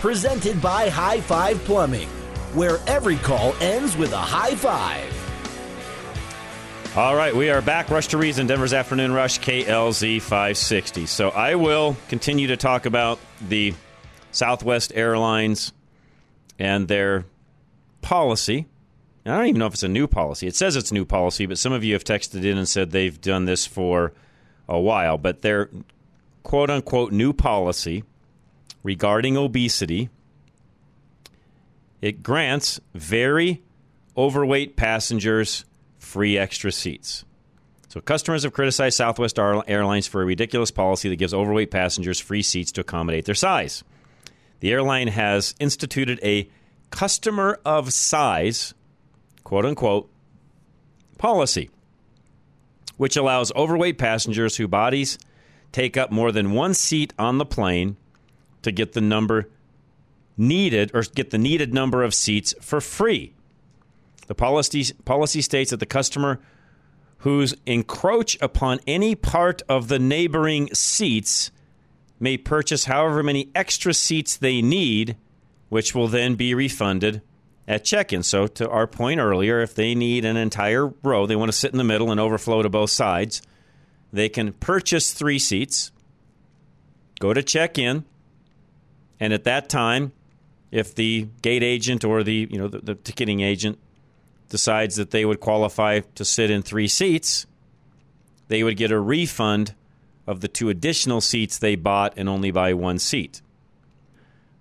presented by High Five Plumbing, where every call ends with a high five. All right, we are back. Rush to Reason, Denver's Afternoon Rush, KLZ 560. So I will continue to talk about the Southwest Airlines and their policy. I don't even know if it's a new policy. It says it's new policy, but some of you have texted in and said they've done this for a while. But their quote unquote new policy regarding obesity, it grants very overweight passengers free extra seats. So, customers have criticized Southwest Airlines for a ridiculous policy that gives overweight passengers free seats to accommodate their size. The airline has instituted a customer of size, quote unquote, policy, which allows overweight passengers whose bodies take up more than one seat on the plane to get the number needed or get the needed number of seats for free. The policy, policy states that the customer whose encroach upon any part of the neighboring seats may purchase however many extra seats they need, which will then be refunded at check in. So, to our point earlier, if they need an entire row, they want to sit in the middle and overflow to both sides, they can purchase three seats, go to check in, and at that time, if the gate agent or the you know the, the ticketing agent decides that they would qualify to sit in three seats, they would get a refund of the two additional seats they bought and only buy one seat.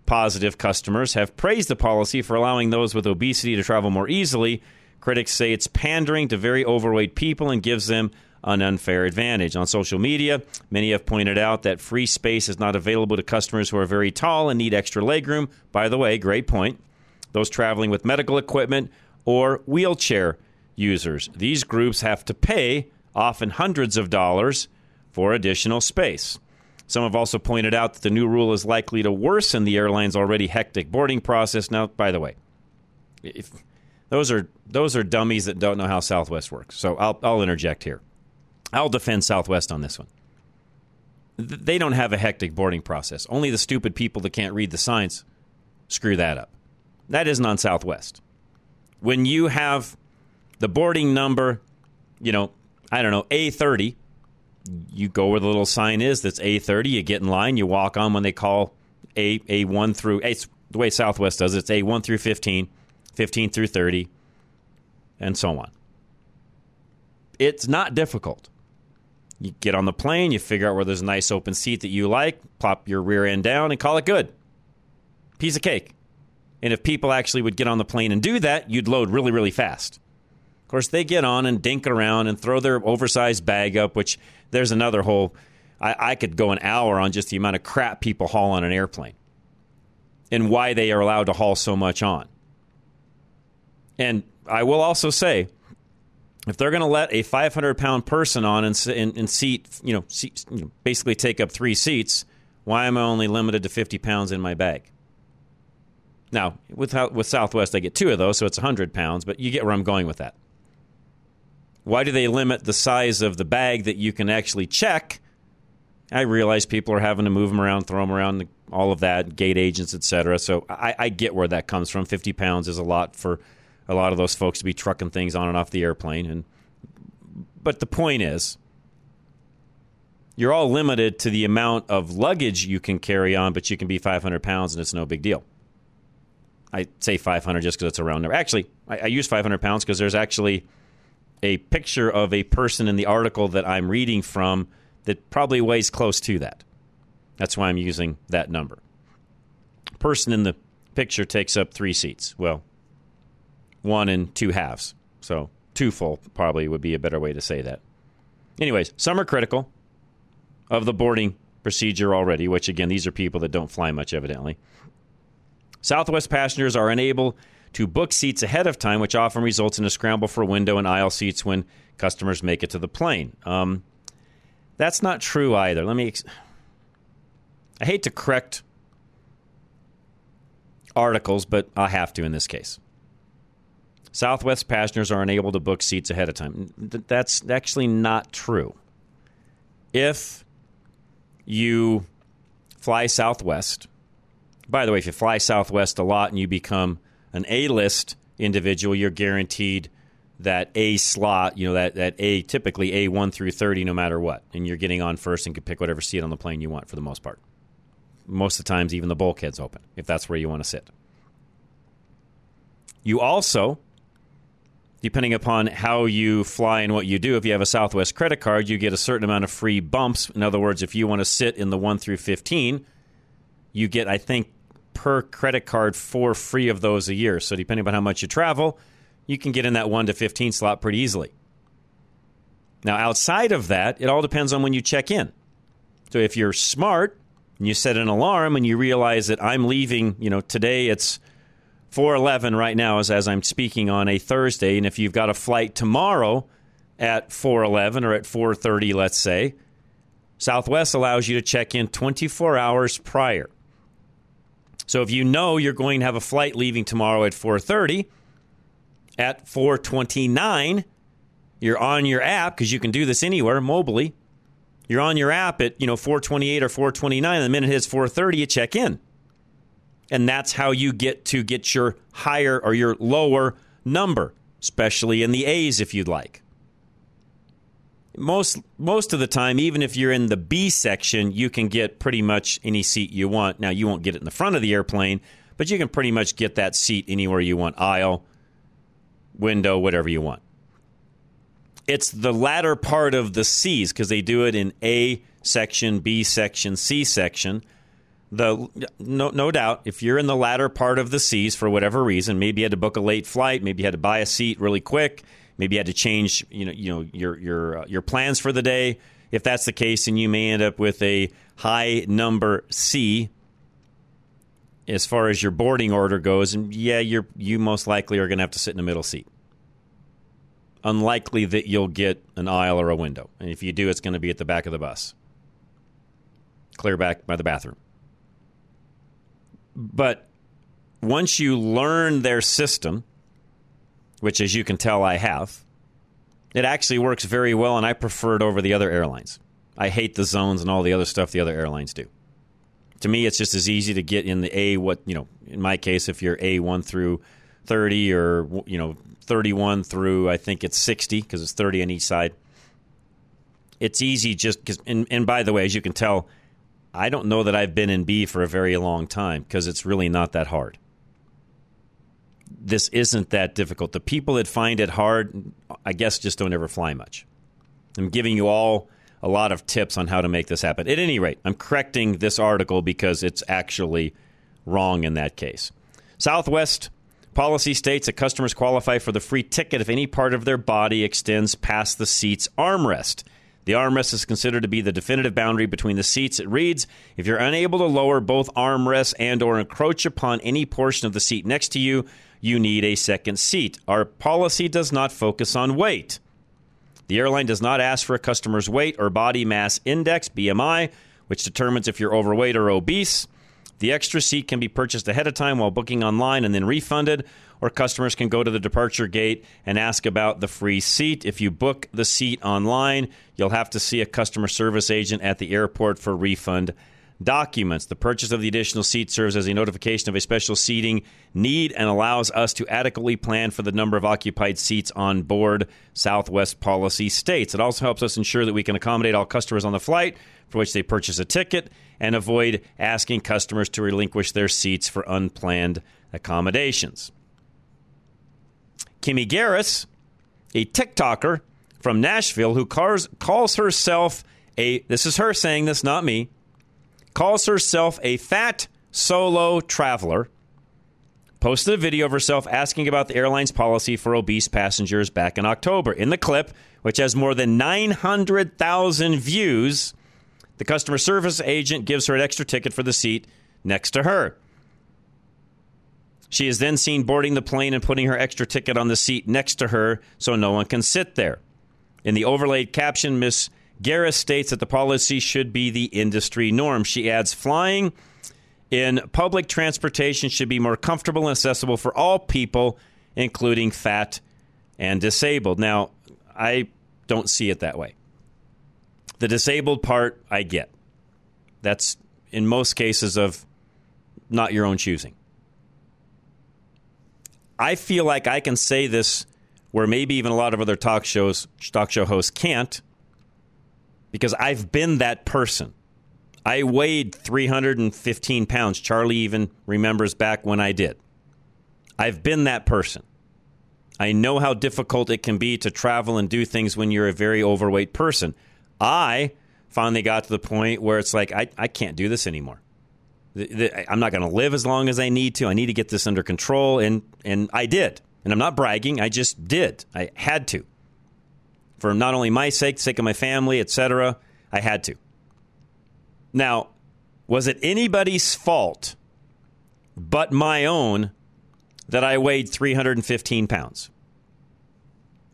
Positive customers have praised the policy for allowing those with obesity to travel more easily. Critics say it's pandering to very overweight people and gives them an unfair advantage. On social media, many have pointed out that free space is not available to customers who are very tall and need extra legroom. By the way, great point. Those traveling with medical equipment or wheelchair users. These groups have to pay, often hundreds of dollars, for additional space. Some have also pointed out that the new rule is likely to worsen the airline's already hectic boarding process. Now, by the way, if those are those are dummies that don't know how Southwest works. So I'll, I'll interject here. I'll defend Southwest on this one. They don't have a hectic boarding process. Only the stupid people that can't read the signs screw that up. That isn't on Southwest. When you have the boarding number, you know, I don't know, A30, you go where the little sign is that's A30, you get in line, you walk on when they call A A1 through it's the way Southwest does it, it's A1 through 15, 15 through 30, and so on. It's not difficult. You get on the plane, you figure out where there's a nice open seat that you like, plop your rear end down, and call it good. Piece of cake. And if people actually would get on the plane and do that, you'd load really, really fast. Of course, they get on and dink around and throw their oversized bag up, which there's another whole. I, I could go an hour on just the amount of crap people haul on an airplane and why they are allowed to haul so much on. And I will also say, if they're going to let a 500 pound person on and, and, and seat, you know, seat, you know, basically take up three seats, why am I only limited to 50 pounds in my bag? Now, with, with Southwest, I get two of those, so it's 100 pounds, but you get where I'm going with that. Why do they limit the size of the bag that you can actually check? I realize people are having to move them around, throw them around, all of that, gate agents, etc. So I, I get where that comes from. 50 pounds is a lot for a lot of those folks to be trucking things on and off the airplane. And but the point is, you're all limited to the amount of luggage you can carry on, but you can be 500 pounds and it's no big deal. I say 500 just because it's a round number. Actually, I, I use 500 pounds because there's actually a picture of a person in the article that I'm reading from that probably weighs close to that. That's why I'm using that number. Person in the picture takes up three seats. Well, one and two halves. So two full probably would be a better way to say that. Anyways, some are critical of the boarding procedure already, which again, these are people that don't fly much, evidently. Southwest passengers are unable to book seats ahead of time, which often results in a scramble for window and aisle seats when customers make it to the plane. Um, that's not true either. Let me. Ex- I hate to correct articles, but I have to in this case. Southwest passengers are unable to book seats ahead of time. That's actually not true. If you fly Southwest, by the way, if you fly Southwest a lot and you become an A list individual, you're guaranteed that A slot, you know, that, that A, typically A1 through 30, no matter what. And you're getting on first and can pick whatever seat on the plane you want for the most part. Most of the times, even the bulkhead's open if that's where you want to sit. You also, depending upon how you fly and what you do, if you have a Southwest credit card, you get a certain amount of free bumps. In other words, if you want to sit in the 1 through 15, you get, I think, per credit card four free of those a year. So depending on how much you travel, you can get in that 1 to 15 slot pretty easily. Now, outside of that, it all depends on when you check in. So if you're smart and you set an alarm and you realize that I'm leaving, you know, today it's 411 right now is as I'm speaking on a Thursday, and if you've got a flight tomorrow at 411 or at 430, let's say, Southwest allows you to check in 24 hours prior. So if you know you're going to have a flight leaving tomorrow at 4:30, at 4:29, you're on your app because you can do this anywhere mobily. You're on your app at you know 4:28 or 4:29. And the minute it hits 4:30, you check in, and that's how you get to get your higher or your lower number, especially in the A's if you'd like most most of the time, even if you're in the B section, you can get pretty much any seat you want. Now, you won't get it in the front of the airplane, but you can pretty much get that seat anywhere you want aisle, window, whatever you want. It's the latter part of the C's because they do it in A section, B section, C section. The no, no doubt, if you're in the latter part of the C's for whatever reason, maybe you had to book a late flight, maybe you had to buy a seat really quick, maybe you had to change you know you know your your uh, your plans for the day. If that's the case, and you may end up with a high number C as far as your boarding order goes, and yeah, you're you most likely are going to have to sit in the middle seat. Unlikely that you'll get an aisle or a window, and if you do, it's going to be at the back of the bus, clear back by the bathroom. But once you learn their system, which, as you can tell, I have. It actually works very well, and I prefer it over the other airlines. I hate the zones and all the other stuff the other airlines do. To me, it's just as easy to get in the A. What you know, in my case, if you're A one through thirty, or you know, thirty-one through I think it's sixty because it's thirty on each side. It's easy just because. And, and by the way, as you can tell, I don't know that I've been in B for a very long time because it's really not that hard this isn't that difficult. The people that find it hard, I guess, just don't ever fly much. I'm giving you all a lot of tips on how to make this happen. At any rate, I'm correcting this article because it's actually wrong in that case. Southwest policy states that customers qualify for the free ticket if any part of their body extends past the seat's armrest. The armrest is considered to be the definitive boundary between the seats. It reads, if you're unable to lower both armrests and or encroach upon any portion of the seat next to you, you need a second seat. Our policy does not focus on weight. The airline does not ask for a customer's weight or body mass index, BMI, which determines if you're overweight or obese. The extra seat can be purchased ahead of time while booking online and then refunded, or customers can go to the departure gate and ask about the free seat. If you book the seat online, you'll have to see a customer service agent at the airport for refund documents. The purchase of the additional seat serves as a notification of a special seating need and allows us to adequately plan for the number of occupied seats on board, Southwest policy states. It also helps us ensure that we can accommodate all customers on the flight for which they purchase a ticket and avoid asking customers to relinquish their seats for unplanned accommodations. Kimmy Garris, a TikToker from Nashville who calls, calls herself a, this is her saying this, not me, calls herself a fat solo traveler, posted a video of herself asking about the airline's policy for obese passengers back in October. In the clip, which has more than 900,000 views, the customer service agent gives her an extra ticket for the seat next to her. She is then seen boarding the plane and putting her extra ticket on the seat next to her so no one can sit there. In the overlaid caption, Miss Garris states that the policy should be the industry norm. She adds, flying in public transportation should be more comfortable and accessible for all people, including fat and disabled. Now, I don't see it that way. The disabled part, I get. That's in most cases of not your own choosing. I feel like I can say this where maybe even a lot of other talk shows, talk show hosts can't, because I've been that person. I weighed 315 pounds. Charlie even remembers back when I did. I've been that person. I know how difficult it can be to travel and do things when you're a very overweight person. I finally got to the point where it's like, I, I can't do this anymore. I'm not going to live as long as I need to. I need to get this under control. And, and I did. And I'm not bragging. I just did. I had to. For not only my sake, the sake of my family, etc., I had to. Now, was it anybody's fault but my own that I weighed 315 pounds?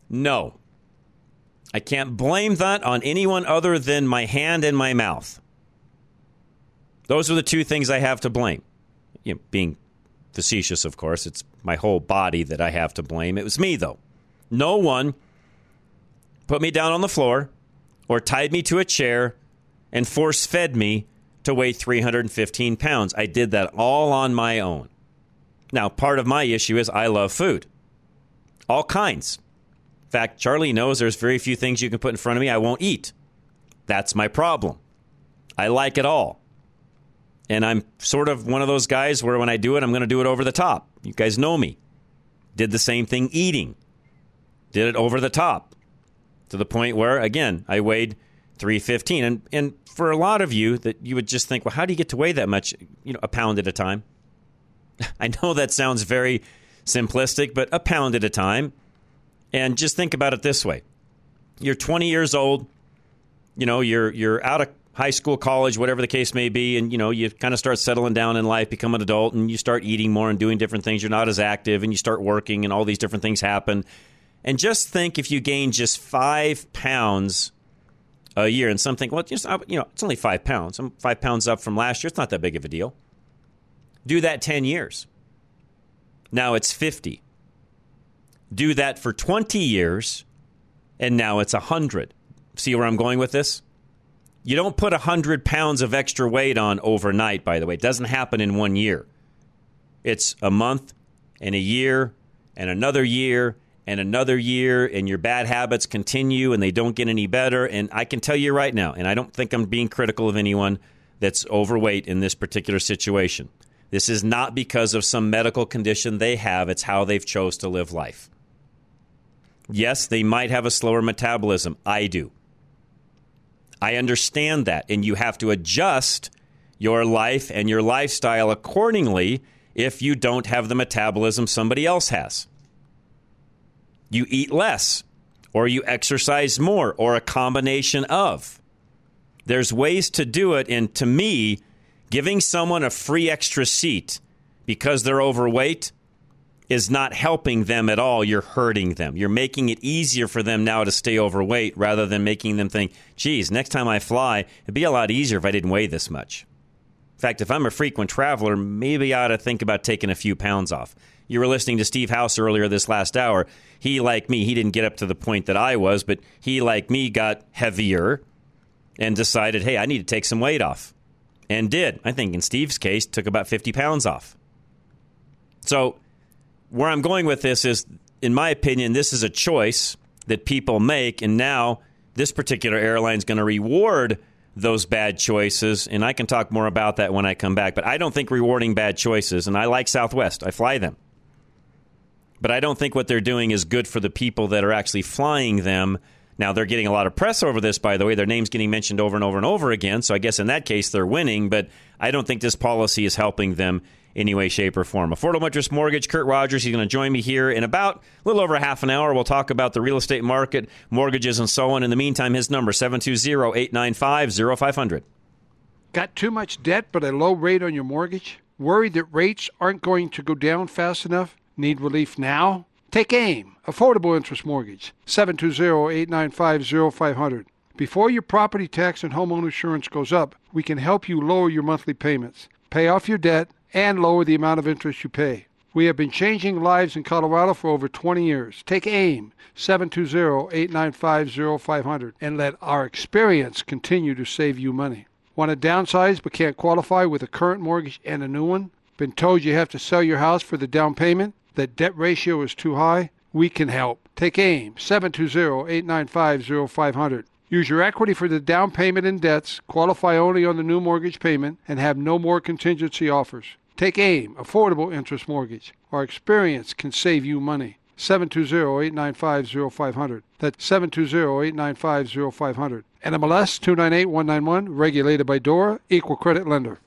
No. I can't blame that on anyone other than my hand and my mouth. Those are the two things I have to blame. You know, being facetious, of course, it's my whole body that I have to blame. It was me, though. No one put me down on the floor or tied me to a chair and force fed me to weigh 315 pounds. I did that all on my own. Now, part of my issue is I love food, all kinds. In fact, Charlie knows there's very few things you can put in front of me I won't eat. That's my problem. I like it all. And I'm sort of one of those guys where when I do it, I'm going to do it over the top. You guys know me. Did the same thing eating. Did it over the top to the point where, again, I weighed 315. And, and for a lot of you, that you would just think, well, how do you get to weigh that much? You know, a pound at a time. I know that sounds very simplistic, but a pound at a time. And just think about it this way you're 20 years old, you know, you're, you're out of high school, college, whatever the case may be, and you know you kind of start settling down in life, become an adult, and you start eating more and doing different things. You're not as active, and you start working, and all these different things happen. And just think if you gain just five pounds a year, and something, well, just uh, you know, it's only five pounds. I'm five pounds up from last year. It's not that big of a deal. Do that ten years. Now it's fifty. Do that for twenty years, and now it's hundred. See where I'm going with this? You don't put 100 pounds of extra weight on overnight, by the way. It doesn't happen in one year. It's a month and a year and another year and another year, and your bad habits continue and they don't get any better. And I can tell you right now, and I don't think I'm being critical of anyone that's overweight in this particular situation. This is not because of some medical condition they have, it's how they've chose to live life. Yes, they might have a slower metabolism. I do. I understand that. And you have to adjust your life and your lifestyle accordingly if you don't have the metabolism somebody else has. You eat less, or you exercise more, or a combination of. There's ways to do it. And to me, giving someone a free extra seat because they're overweight is not helping them at all. You're hurting them. You're making it easier for them now to stay overweight rather than making them think, geez, next time I fly, it'd be a lot easier if I didn't weigh this much. In fact, if I'm a frequent traveler, maybe I ought to think about taking a few pounds off. You were listening to Steve House earlier this last hour. He, like me, he didn't get up to the point that I was, but he, like me, got heavier and decided, hey, I need to take some weight off. And did. I think in Steve's case, took about 50 pounds off. So, where I'm going with this is, in my opinion, this is a choice that people make, and now this particular airline is going to reward those bad choices, and I can talk more about that when I come back. But I don't think rewarding bad choices, and I like Southwest. I fly them. But I don't think what they're doing is good for the people that are actually flying them. Now, they're getting a lot of press over this, by the way. Their name's getting mentioned over and over and over again. So I guess in that case, they're winning. But I don't think this policy is helping them any way, shape, or form. Affordable Interest Mortgage, Kurt Rogers, he's going to join me here in about a little over half an hour. We'll talk about the real estate market, mortgages, and so on. In the meantime, his number, 720-895-0500. Got too much debt but a low rate on your mortgage? Worried that rates aren't going to go down fast enough? Need relief now? Take AIM, Affordable Interest Mortgage, 720-895-0500. Before your property tax and home insurance goes up, we can help you lower your monthly payments, pay off your debt, and lower the amount of interest you pay. We have been changing lives in Colorado for over 20 years. Take AIM, 720-895-0500, and let our experience continue to save you money. Want to downsize but can't qualify with a current mortgage and a new one? Been told you have to sell your house for the down payment? That debt ratio is too high? We can help. Take AIM, 720-895-0500. Use your equity for the down payment and debts, qualify only on the new mortgage payment, and have no more contingency offers. Take AIM, Affordable Interest Mortgage. Our experience can save you money. 720-895-0500. That's 720-895-0500. NMLS 298191, regulated by DORA, equal credit lender.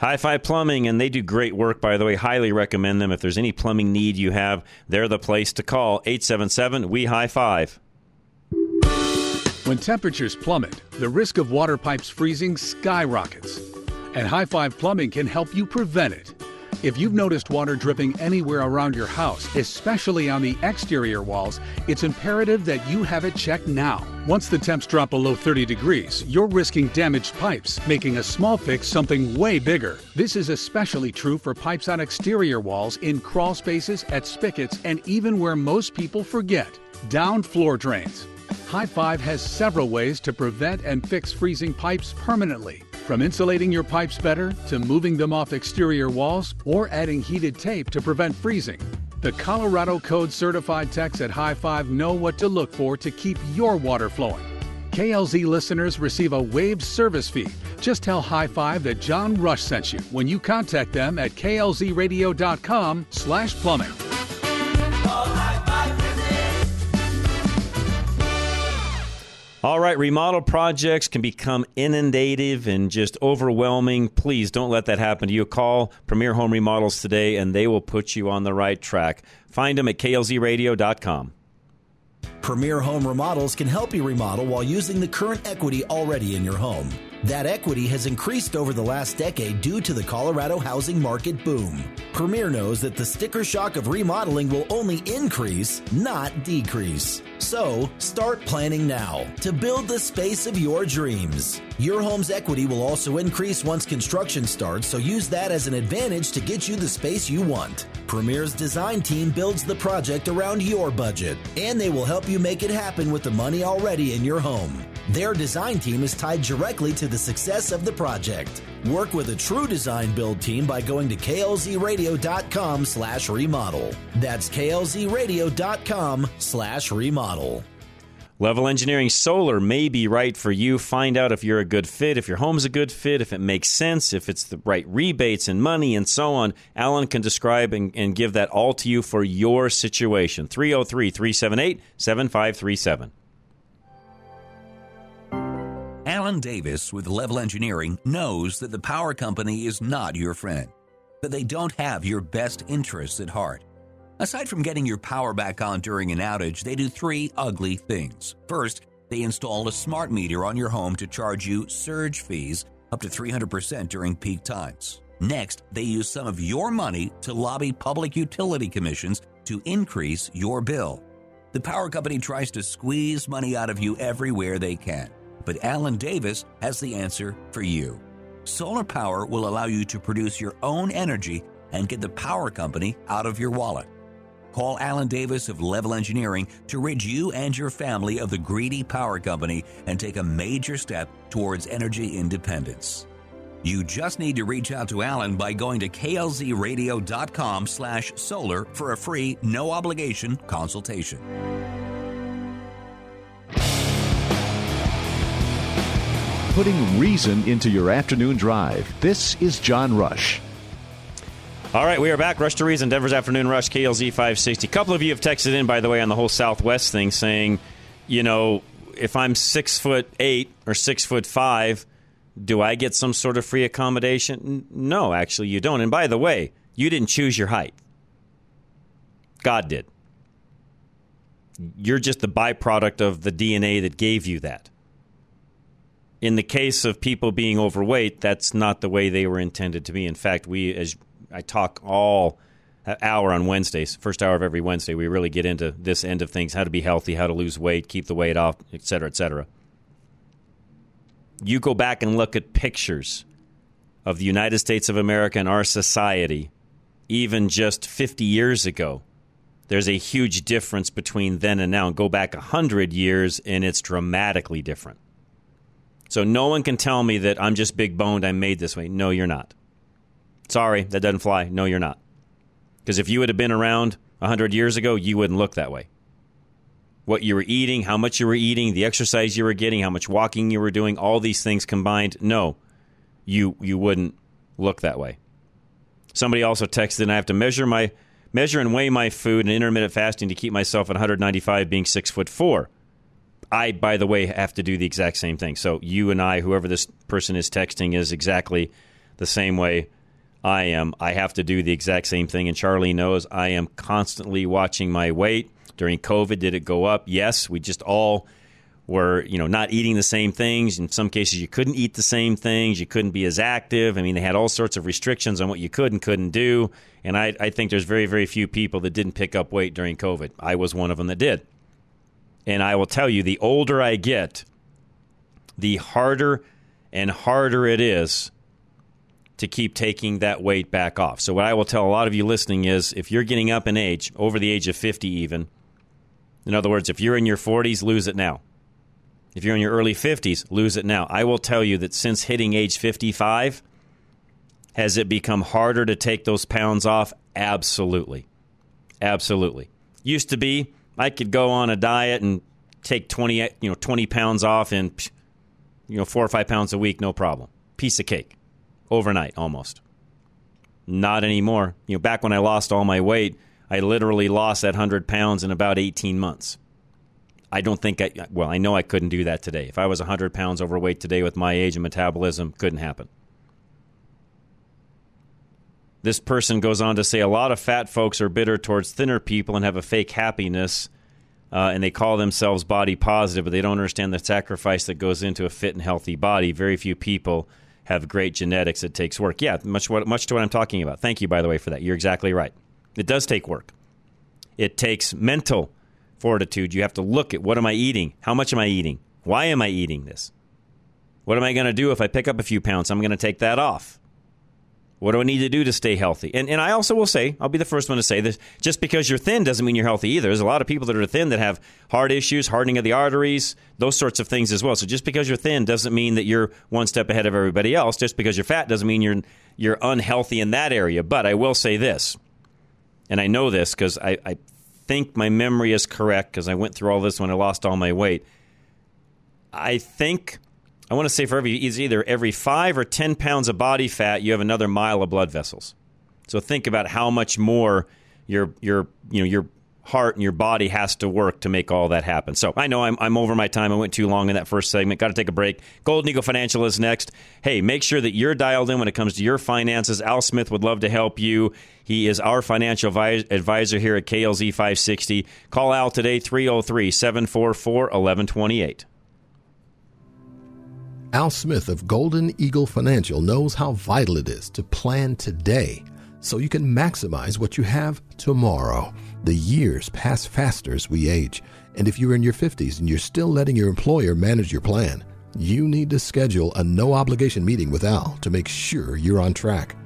High Five Plumbing, and they do great work, by the way. Highly recommend them. If there's any plumbing need you have, they're the place to call. 877 We High Five. When temperatures plummet, the risk of water pipes freezing skyrockets. And High Five Plumbing can help you prevent it. If you've noticed water dripping anywhere around your house, especially on the exterior walls, it's imperative that you have it checked now. Once the temps drop below 30 degrees, you're risking damaged pipes, making a small fix something way bigger. This is especially true for pipes on exterior walls, in crawl spaces, at spigots, and even where most people forget down floor drains. High Five has several ways to prevent and fix freezing pipes permanently. From insulating your pipes better to moving them off exterior walls or adding heated tape to prevent freezing. The Colorado Code certified techs at High Five know what to look for to keep your water flowing. KLZ listeners receive a waived service fee. Just tell High Five that John Rush sent you when you contact them at klzradio.com slash plumbing. All right, remodel projects can become inundative and just overwhelming. Please don't let that happen to you. Call Premier Home Remodels today and they will put you on the right track. Find them at klzradio.com. Premier Home Remodels can help you remodel while using the current equity already in your home. That equity has increased over the last decade due to the Colorado housing market boom. Premier knows that the sticker shock of remodeling will only increase, not decrease. So, start planning now to build the space of your dreams. Your home's equity will also increase once construction starts, so use that as an advantage to get you the space you want. Premier's design team builds the project around your budget, and they will help you make it happen with the money already in your home. Their design team is tied directly to the success of the project. Work with a true design build team by going to klzradio.com slash remodel. That's klzradio.com slash remodel. Level Engineering Solar may be right for you. Find out if you're a good fit, if your home's a good fit, if it makes sense, if it's the right rebates and money and so on. Alan can describe and, and give that all to you for your situation. 303 378 7537. Alan Davis with Level Engineering knows that the power company is not your friend, that they don't have your best interests at heart. Aside from getting your power back on during an outage, they do three ugly things. First, they install a smart meter on your home to charge you surge fees up to 300% during peak times. Next, they use some of your money to lobby public utility commissions to increase your bill. The power company tries to squeeze money out of you everywhere they can but Alan Davis has the answer for you. Solar power will allow you to produce your own energy and get the power company out of your wallet. Call Alan Davis of Level Engineering to rid you and your family of the greedy power company and take a major step towards energy independence. You just need to reach out to Alan by going to klzradio.com slash solar for a free, no obligation consultation. Putting reason into your afternoon drive. This is John Rush. All right, we are back. Rush to Reason, Denver's Afternoon Rush, KLZ 560. A couple of you have texted in, by the way, on the whole Southwest thing, saying, you know, if I'm six foot eight or six foot five, do I get some sort of free accommodation? No, actually, you don't. And by the way, you didn't choose your height. God did. You're just the byproduct of the DNA that gave you that. In the case of people being overweight, that's not the way they were intended to be. In fact, we, as I talk all hour on Wednesdays, first hour of every Wednesday, we really get into this end of things: how to be healthy, how to lose weight, keep the weight off, et cetera, et cetera. You go back and look at pictures of the United States of America and our society, even just 50 years ago there's a huge difference between then and now. Go back 100 years, and it's dramatically different. So no one can tell me that I'm just big boned, I'm made this way. No, you're not. Sorry, that doesn't fly. No, you're not. Because if you would have been around 100 years ago, you wouldn't look that way. What you were eating, how much you were eating, the exercise you were getting, how much walking you were doing, all these things combined, no, you, you wouldn't look that way. Somebody also texted, and I have to measure my measure and weigh my food and intermittent fasting to keep myself at 195 being six foot four. I, by the way, have to do the exact same thing. So you and I, whoever this person is texting, is exactly the same way I am. I have to do the exact same thing. And Charlie knows I am constantly watching my weight. During COVID, did it go up? Yes. We just all were, you know, not eating the same things. In some cases, you couldn't eat the same things. You couldn't be as active. I mean, they had all sorts of restrictions on what you could and couldn't do. And I, I think there's very, very few people that didn't pick up weight during COVID. I was one of them that did. And I will tell you, the older I get, the harder and harder it is to keep taking that weight back off. So, what I will tell a lot of you listening is if you're getting up in age, over the age of 50 even, in other words, if you're in your 40s, lose it now. If you're in your early 50s, lose it now. I will tell you that since hitting age 55, has it become harder to take those pounds off? Absolutely. Absolutely. Used to be I could go on a diet and take 20, you know, 20 pounds off in you know, 4 or 5 pounds a week, no problem. Piece of cake. Overnight almost. Not anymore. You know, back when I lost all my weight, I literally lost that 100 pounds in about 18 months. I don't think I, well, I know I couldn't do that today. If I was 100 pounds overweight today with my age and metabolism, couldn't happen. This person goes on to say a lot of fat folks are bitter towards thinner people and have a fake happiness, uh, and they call themselves body positive, but they don't understand the sacrifice that goes into a fit and healthy body. Very few people have great genetics. It takes work. Yeah, much what, much to what I'm talking about. Thank you, by the way, for that. You're exactly right. It does take work. It takes mental fortitude. You have to look at what am I eating? How much am I eating? Why am I eating this? What am I going to do if I pick up a few pounds? I'm going to take that off. What do I need to do to stay healthy? And, and I also will say, I'll be the first one to say this just because you're thin doesn't mean you're healthy either. There's a lot of people that are thin that have heart issues, hardening of the arteries, those sorts of things as well. So just because you're thin doesn't mean that you're one step ahead of everybody else. Just because you're fat doesn't mean you're, you're unhealthy in that area. But I will say this, and I know this because I, I think my memory is correct because I went through all this when I lost all my weight. I think I want to say for every it's either every five or ten pounds of body fat, you have another mile of blood vessels. So think about how much more your your you know your heart and your body has to work to make all that happen. So I know I'm, I'm over my time. I went too long in that first segment. Got to take a break. Golden Eagle Financial is next. Hey, make sure that you're dialed in when it comes to your finances. Al Smith would love to help you. He is our financial advisor here at KLZ 560. Call Al today, 303 744 1128. Al Smith of Golden Eagle Financial knows how vital it is to plan today so you can maximize what you have tomorrow. The years pass faster as we age, and if you're in your 50s and you're still letting your employer manage your plan, you need to schedule a no obligation meeting with Al to make sure you're on track.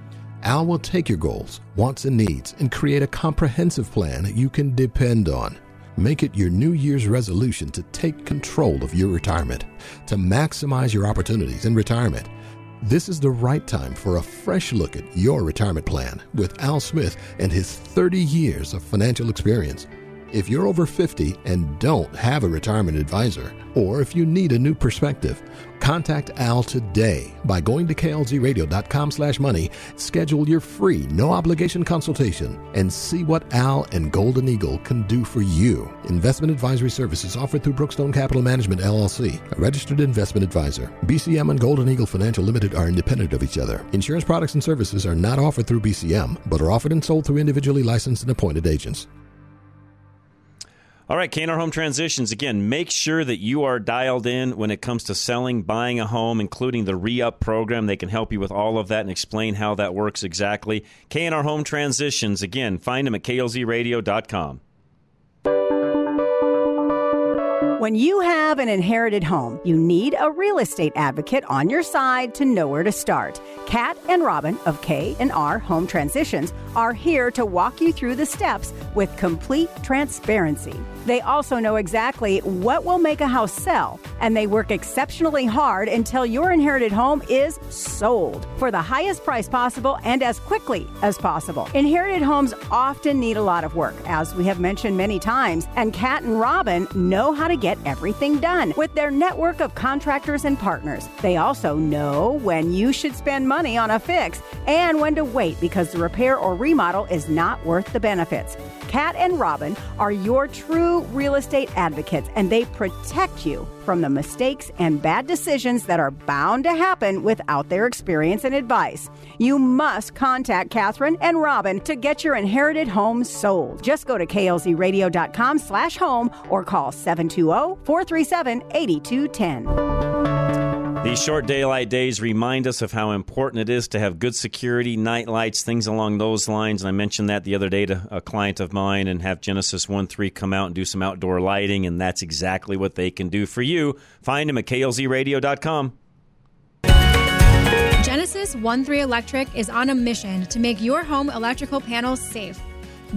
Al will take your goals, wants, and needs and create a comprehensive plan you can depend on. Make it your New Year's resolution to take control of your retirement, to maximize your opportunities in retirement. This is the right time for a fresh look at your retirement plan with Al Smith and his 30 years of financial experience. If you're over 50 and don't have a retirement advisor, or if you need a new perspective, contact Al today by going to klzradio.com slash money, schedule your free, no obligation consultation, and see what Al and Golden Eagle can do for you. Investment advisory services offered through Brookstone Capital Management LLC, a registered investment advisor. BCM and Golden Eagle Financial Limited are independent of each other. Insurance products and services are not offered through BCM, but are offered and sold through individually licensed and appointed agents. All right, K&R Home Transitions. Again, make sure that you are dialed in when it comes to selling, buying a home, including the re-up program. They can help you with all of that and explain how that works exactly. K&R Home Transitions. Again, find them at klzradio.com. When you have an inherited home, you need a real estate advocate on your side to know where to start. Kat and Robin of K&R Home Transitions are here to walk you through the steps with complete transparency. They also know exactly what will make a house sell, and they work exceptionally hard until your inherited home is sold for the highest price possible and as quickly as possible. Inherited homes often need a lot of work, as we have mentioned many times, and Kat and Robin know how to get everything done with their network of contractors and partners. They also know when you should spend money on a fix and when to wait because the repair or remodel is not worth the benefits. Kat and Robin are your true real estate advocates, and they protect you from the mistakes and bad decisions that are bound to happen without their experience and advice. You must contact Catherine and Robin to get your inherited home sold. Just go to klzradio.com slash home or call 720-437-8210. These short daylight days remind us of how important it is to have good security, night lights, things along those lines. And I mentioned that the other day to a client of mine and have Genesis 1 3 come out and do some outdoor lighting. And that's exactly what they can do for you. Find them at klzradio.com. Genesis 1 3 Electric is on a mission to make your home electrical panels safe.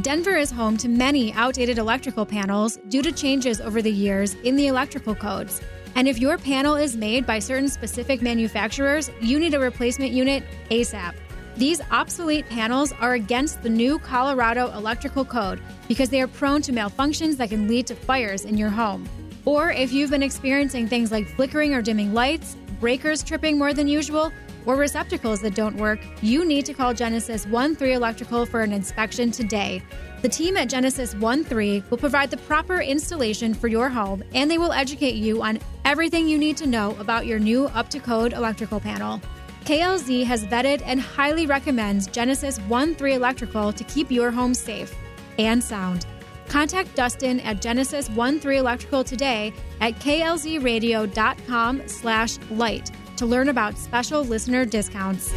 Denver is home to many outdated electrical panels due to changes over the years in the electrical codes. And if your panel is made by certain specific manufacturers, you need a replacement unit ASAP. These obsolete panels are against the new Colorado electrical code because they are prone to malfunctions that can lead to fires in your home. Or if you've been experiencing things like flickering or dimming lights, breakers tripping more than usual, or receptacles that don't work, you need to call Genesis 1 3 Electrical for an inspection today. The team at Genesis 1 3 will provide the proper installation for your home and they will educate you on everything you need to know about your new up to code electrical panel. KLZ has vetted and highly recommends Genesis 1 3 Electrical to keep your home safe and sound. Contact Dustin at Genesis 1 3 Electrical today at klzradio.com slash light to learn about special listener discounts.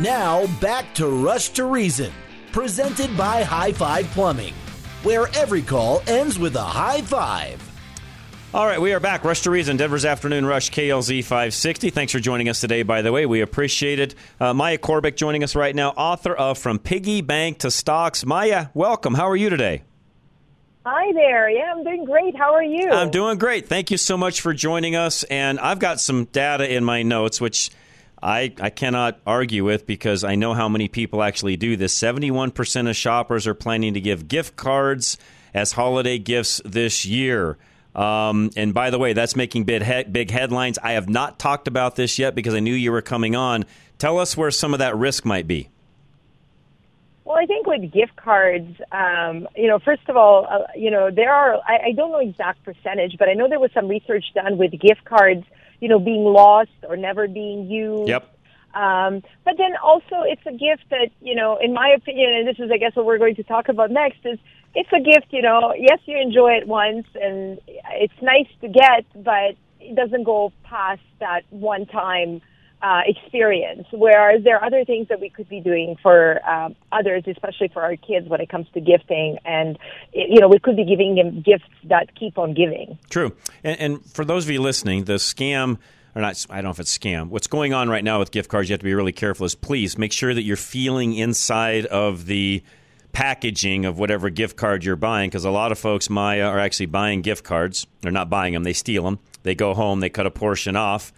Now back to Rush to Reason, presented by High Five Plumbing, where every call ends with a high five. All right, we are back. Rush to Reason, Denver's Afternoon Rush, KLZ 560. Thanks for joining us today, by the way. We appreciate it. Uh, Maya Corbic joining us right now, author of From Piggy Bank to Stocks. Maya, welcome. How are you today? Hi there. Yeah, I'm doing great. How are you? I'm doing great. Thank you so much for joining us. And I've got some data in my notes, which I, I cannot argue with because I know how many people actually do this. 71% of shoppers are planning to give gift cards as holiday gifts this year. Um, and by the way, that's making big, he- big headlines. I have not talked about this yet because I knew you were coming on. Tell us where some of that risk might be. Well, I think with gift cards, um, you know, first of all, uh, you know, there are, I, I don't know exact percentage, but I know there was some research done with gift cards, you know, being lost or never being used. Yep. Um, but then also it's a gift that, you know, in my opinion, and this is, I guess, what we're going to talk about next is it's a gift, you know, yes, you enjoy it once and it's nice to get, but it doesn't go past that one time uh, experience. Whereas there are other things that we could be doing for um, others, especially for our kids when it comes to gifting. And, you know, we could be giving them gifts that keep on giving. True. And, and for those of you listening, the scam or not, I don't know if it's scam. What's going on right now with gift cards, you have to be really careful, is please make sure that you're feeling inside of the packaging of whatever gift card you're buying because a lot of folks, Maya, are actually buying gift cards. They're not buying them, they steal them. They go home, they cut a portion off.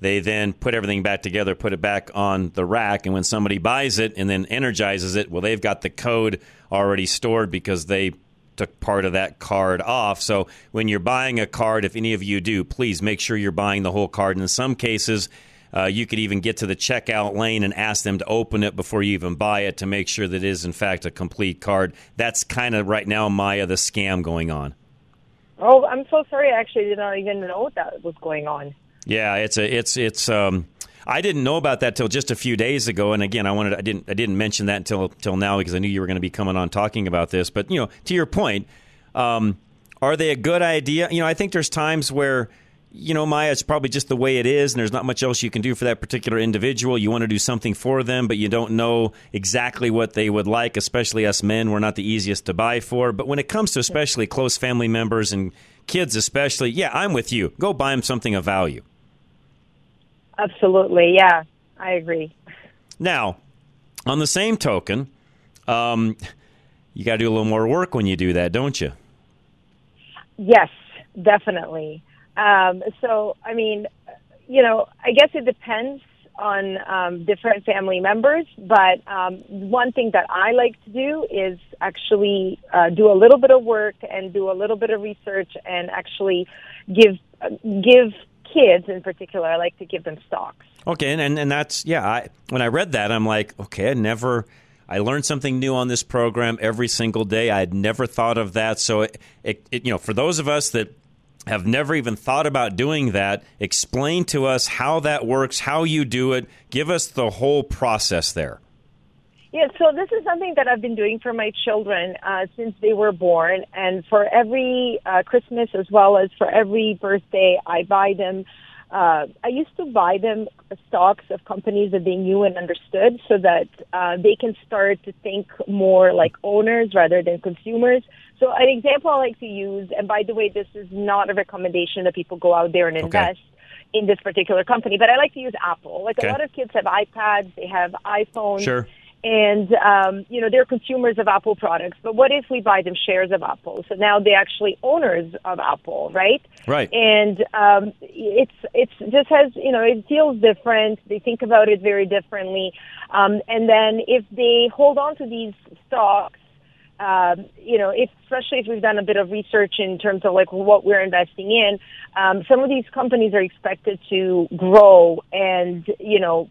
They then put everything back together, put it back on the rack, and when somebody buys it and then energizes it, well, they've got the code already stored because they took part of that card off. So when you're buying a card, if any of you do, please make sure you're buying the whole card. And in some cases, uh, you could even get to the checkout lane and ask them to open it before you even buy it to make sure that it is, in fact, a complete card. That's kind of right now, Maya, the scam going on. Oh, I'm so sorry. I actually did not even know that was going on. Yeah, it's a it's it's um I didn't know about that till just a few days ago and again I wanted I didn't I didn't mention that until until now because I knew you were going to be coming on talking about this but you know to your point um are they a good idea? You know, I think there's times where you know, Maya, it's probably just the way it is, and there's not much else you can do for that particular individual. You want to do something for them, but you don't know exactly what they would like, especially us men. We're not the easiest to buy for. But when it comes to especially close family members and kids, especially, yeah, I'm with you. Go buy them something of value. Absolutely. Yeah, I agree. Now, on the same token, um, you got to do a little more work when you do that, don't you? Yes, definitely. Um, so, I mean, you know, I guess it depends on um, different family members, but um, one thing that I like to do is actually uh, do a little bit of work and do a little bit of research and actually give uh, give kids in particular. I like to give them stocks. Okay, and and, and that's yeah. I, when I read that, I'm like, okay, I never. I learned something new on this program every single day. I had never thought of that. So, it, it, it, you know, for those of us that have never even thought about doing that, explain to us how that works, how you do it. Give us the whole process there. Yeah, so this is something that I've been doing for my children uh, since they were born, and for every uh, Christmas as well as for every birthday, I buy them. Uh, I used to buy them stocks of companies that they knew and understood, so that uh, they can start to think more like owners rather than consumers. So an example I like to use, and by the way, this is not a recommendation that people go out there and invest. In this particular company, but I like to use Apple. Like Okay. a lot of kids have iPads, they have iPhones, Sure. And um, you know they're consumers of Apple products. But what if we buy them shares of Apple? So now they're actually owners of Apple, right? Right. And um, it's it's just has you know it feels different. They think about it very differently. Um, and then if they hold on to these stocks, um, you know, if, especially if we've done a bit of research in terms of like what we're investing in, um, some of these companies are expected to grow and you know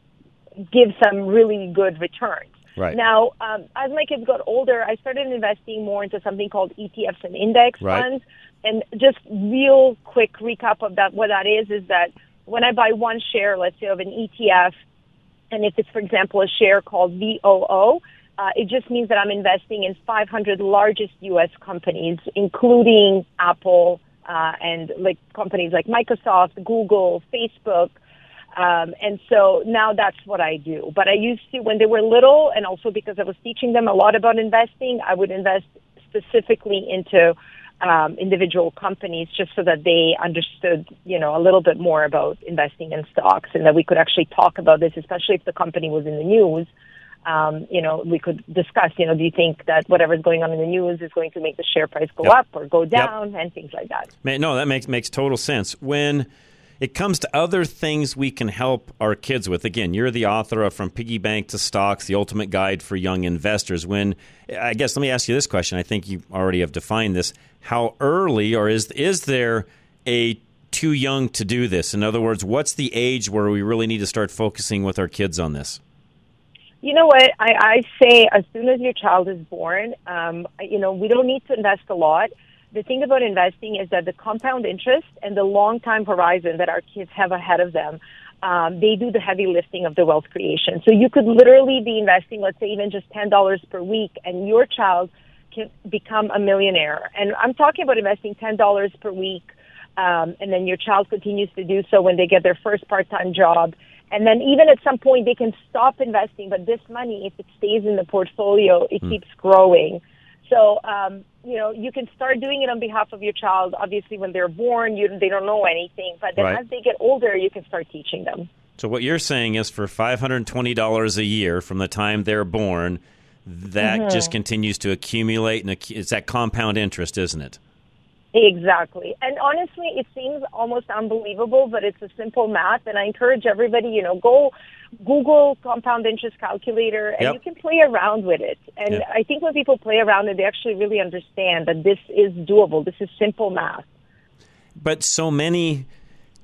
give some really good returns. Right. Now, um, as my kids got older, I started investing more into something called ETFs and index Right. funds. And just real quick recap of that, what that is, is that when I buy one share, let's say of an ETF, and if it's, for example, a share called VOO, uh, it just means that I'm investing in 500 largest U.S. companies, including Apple uh, and like companies like Microsoft, Google, Facebook. Um, and so now that's what I do. But I used to, when they were little, and also because I was teaching them a lot about investing, I would invest specifically into um, individual companies just so that they understood, you know, a little bit more about investing in stocks and that we could actually talk about this, especially if the company was in the news. Um, you know, we could discuss, you know, do you think that whatever's going on in the news is going to make the share price go Yep. up or go down and things like that? No, that makes makes total sense. When it comes to other things we can help our kids with, again, you're the author of From Piggy Bank to Stocks, the ultimate guide for young investors. When I guess let me ask you this question. I think you already have defined this. How early, or is is there a too young to do this? In other words, what's the age where we really need to start focusing with our kids on this? You know what? I, I say as soon as your child is born, um, you know, we don't need to invest a lot. The thing about investing is that the compound interest and the long time horizon that our kids have ahead of them, um, they do the heavy lifting of the wealth creation. So you could literally be investing, let's say, even just ten dollars per week, and your child can become a millionaire. And I'm talking about investing ten dollars per week, um, and then your child continues to do so when they get their first part-time job. And then even at some point they can stop investing, but this money, if it stays in the portfolio, it keeps growing. So, um, you know, you can start doing it on behalf of your child. Obviously, when they're born, you, they don't know anything. But then Right. as they get older, you can start teaching them. So what you're saying is for five hundred and twenty dollars a year from the time they're born, that Mhm. just continues to accumulate, and it's that compound interest, isn't it? Exactly. And honestly, it seems almost unbelievable, but it's a simple math. And I encourage everybody, you know, go Google compound interest calculator and Yep. you can play around with it. And Yeah. I think when people play around it, they actually really understand that this is doable. This is simple math. But so many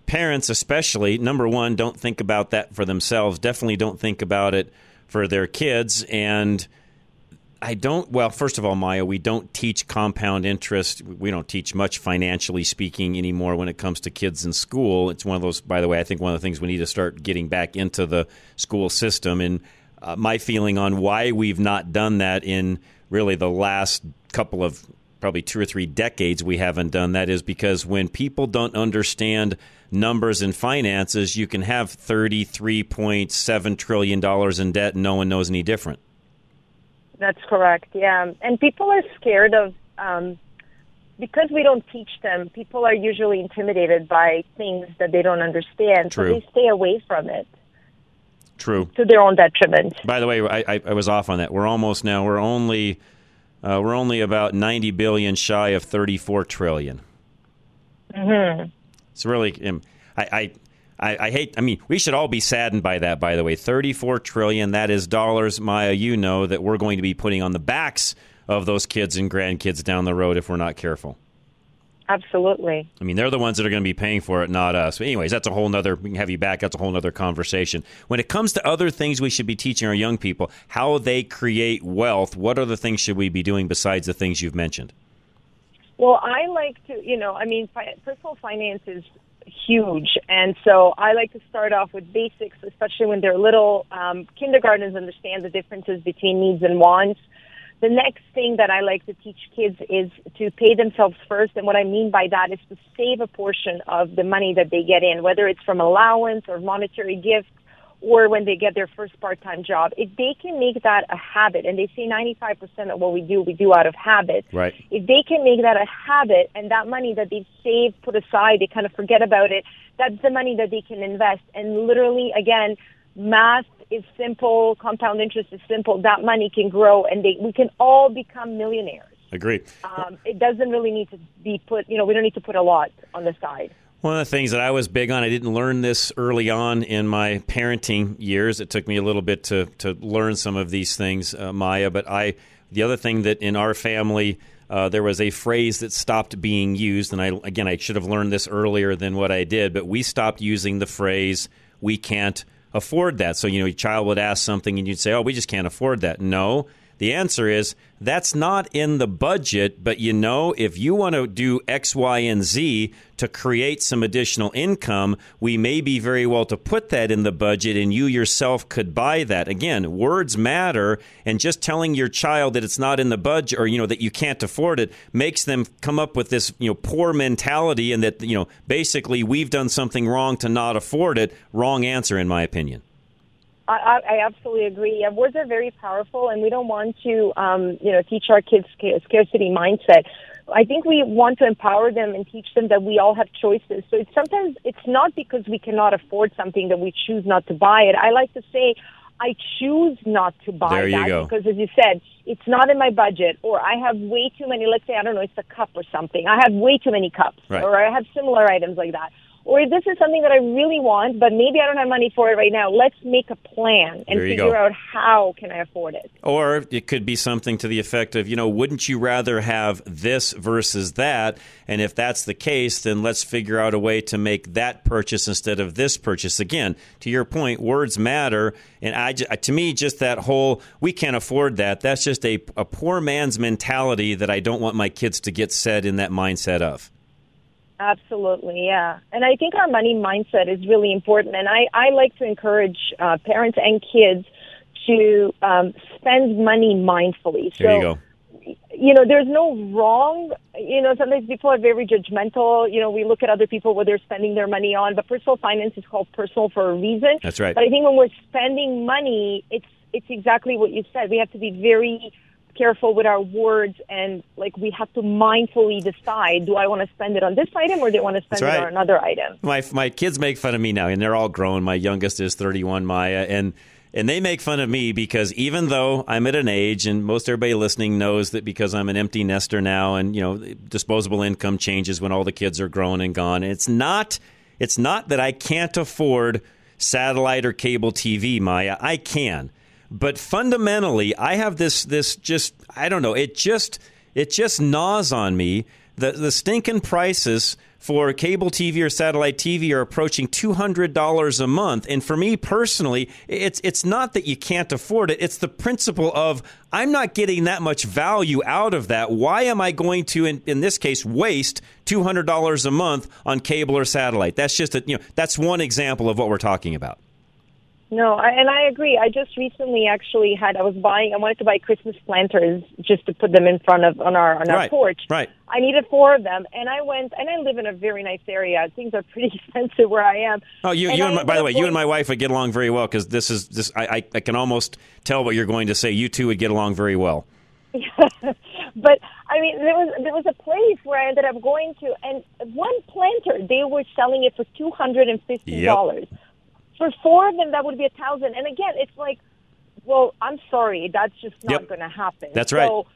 parents, especially, number one, don't think about that for themselves. Definitely don't think about it for their kids. And I don't, well, first of all, Maya, we don't teach compound interest. We don't teach much financially speaking anymore when it comes to kids in school. It's one of those, by the way, I think one of the things we need to start getting back into the school system. And uh, my feeling on why we've not done that in really the last couple of probably two or three decades we haven't done that is because when people don't understand numbers and finances, you can have $33.7 trillion in debt and no one knows any different. That's correct. Yeah, and people are scared of um, because we don't teach them. People are usually intimidated by things that they don't understand, True. so they stay away from it True. to their own detriment. By the way, I, I, I was off on that. We're almost now. We're only uh, we're only about ninety billion shy of thirty four trillion. hmm It's really. Um, I, I I hate. I mean, we should all be saddened by that. By the way, thirty four trillion. That is dollars, Maya. You know that we're going to be putting on the backs of those kids and grandkids down the road if we're not careful. Absolutely. I mean, they're the ones that are going to be paying for it, not us. But anyways, that's a whole nother. We can have you back. That's a whole nother conversation. When it comes to other things, we should be teaching our young people how they create wealth. What other things should we be doing besides the things you've mentioned? Well, I like to, you know, I mean, personal finance is huge, and so I like to start off with basics, especially when they're little. Um, kindergartners understand the differences between needs and wants. The next thing that I like to teach kids is to pay themselves first, and what I mean by that is to save a portion of the money that they get in, whether it's from allowance or monetary gifts or when they get their first part-time job. If they can make that a habit, and they say 95% of what we do, we do out of habit. Right. If they can make that a habit and that money that they've saved, put aside, they kind of forget about it, that's the money that they can invest. And literally, again, math is simple, compound interest is simple. That money can grow and they, we can all become millionaires. Agree. Um, it doesn't really need to be put, you know, we don't need to put a lot on the side. One of the things that I was big on, I didn't learn this early on in my parenting years. It took me a little bit to to learn some of these things, uh, Maya. But I, the other thing that in our family, uh, there was a phrase that stopped being used, and I again I should have learned this earlier than what I did. But we stopped using the phrase "we can't afford that." So you know, your child would ask something, and you'd say, "Oh, we just can't afford that." No. The answer is that's not in the budget, but you know, if you want to do X, Y, and Z to create some additional income, we may be very well to put that in the budget and you yourself could buy that. Again, words matter, and just telling your child that it's not in the budget or, you know, that you can't afford it makes them come up with this, you know, poor mentality and that, you know, basically we've done something wrong to not afford it. Wrong answer, in my opinion. I, I I absolutely agree. Yeah, words are very powerful, and we don't want to, um, you know, teach our kids sca- scarcity mindset. I think we want to empower them and teach them that we all have choices. So it's sometimes it's not because we cannot afford something that we choose not to buy it. I like to say, I choose not to buy There that because, as you said, it's not in my budget, or I have way too many. Let's say I don't know, it's a cup or something. I have way too many cups, Right. or I have similar items like that. Or this is something that I really want, but maybe I don't have money for it right now, let's make a plan and figure go. out how can I afford it. Or it could be something to the effect of, you know, wouldn't you rather have this versus that? And if that's the case, then let's figure out a way to make that purchase instead of this purchase. Again, to your point, words matter. And I, to me, just that whole, we can't afford that, that's just a, a poor man's mentality that I don't want my kids to get set in that mindset of. Absolutely, yeah. And I think our money mindset is really important. And I, I like to encourage uh, parents and kids to um, spend money mindfully. There so, you go. you know, there's no wrong. You know, sometimes people are very judgmental. You know, we look at other people what they're spending their money on, but personal finance is called personal for a reason. That's right. But I think when we're spending money, it's it's exactly what you said. We have to be very careful with our words and like we have to mindfully decide do I want to spend it on this item or do I want to spend That's it on another item? My my kids make fun of me now, and they're all grown. My youngest is 31, Maya, and and they make fun of me because even though I'm at an age, and most everybody listening knows that because I'm an empty nester now, and you know, disposable income changes when all the kids are grown and gone. It's not. It's not that I can't afford satellite or cable TV, Maya. I can, but fundamentally, I have this. This just. I don't know. It just. It just gnaws on me. The the stinking prices for cable TV or satellite TV are approaching $200 a month. And for me personally, it's it's not that you can't afford it. It's the principle of I'm not getting that much value out of that. Why am I going to in, in this case waste $200 a month on cable or satellite? That's just a, you know, that's one example of what we're talking about. No, I, and I agree. I just recently actually had I was buying I wanted to buy Christmas planters just to put them in front of on our on our right, porch. Right. I needed four of them, and I went and I live in a very nice area. Things are pretty expensive where I am. Oh, you, and you I and my, by the way, you and my wife would get along very well because this is this. I, I I can almost tell what you're going to say. You two would get along very well. but I mean, there was there was a place where I ended up going to, and one planter they were selling it for two hundred and fifty dollars. For four of them, that would be a thousand. And again, it's like, well, I'm sorry, that's just not Yep. going to happen. That's right. So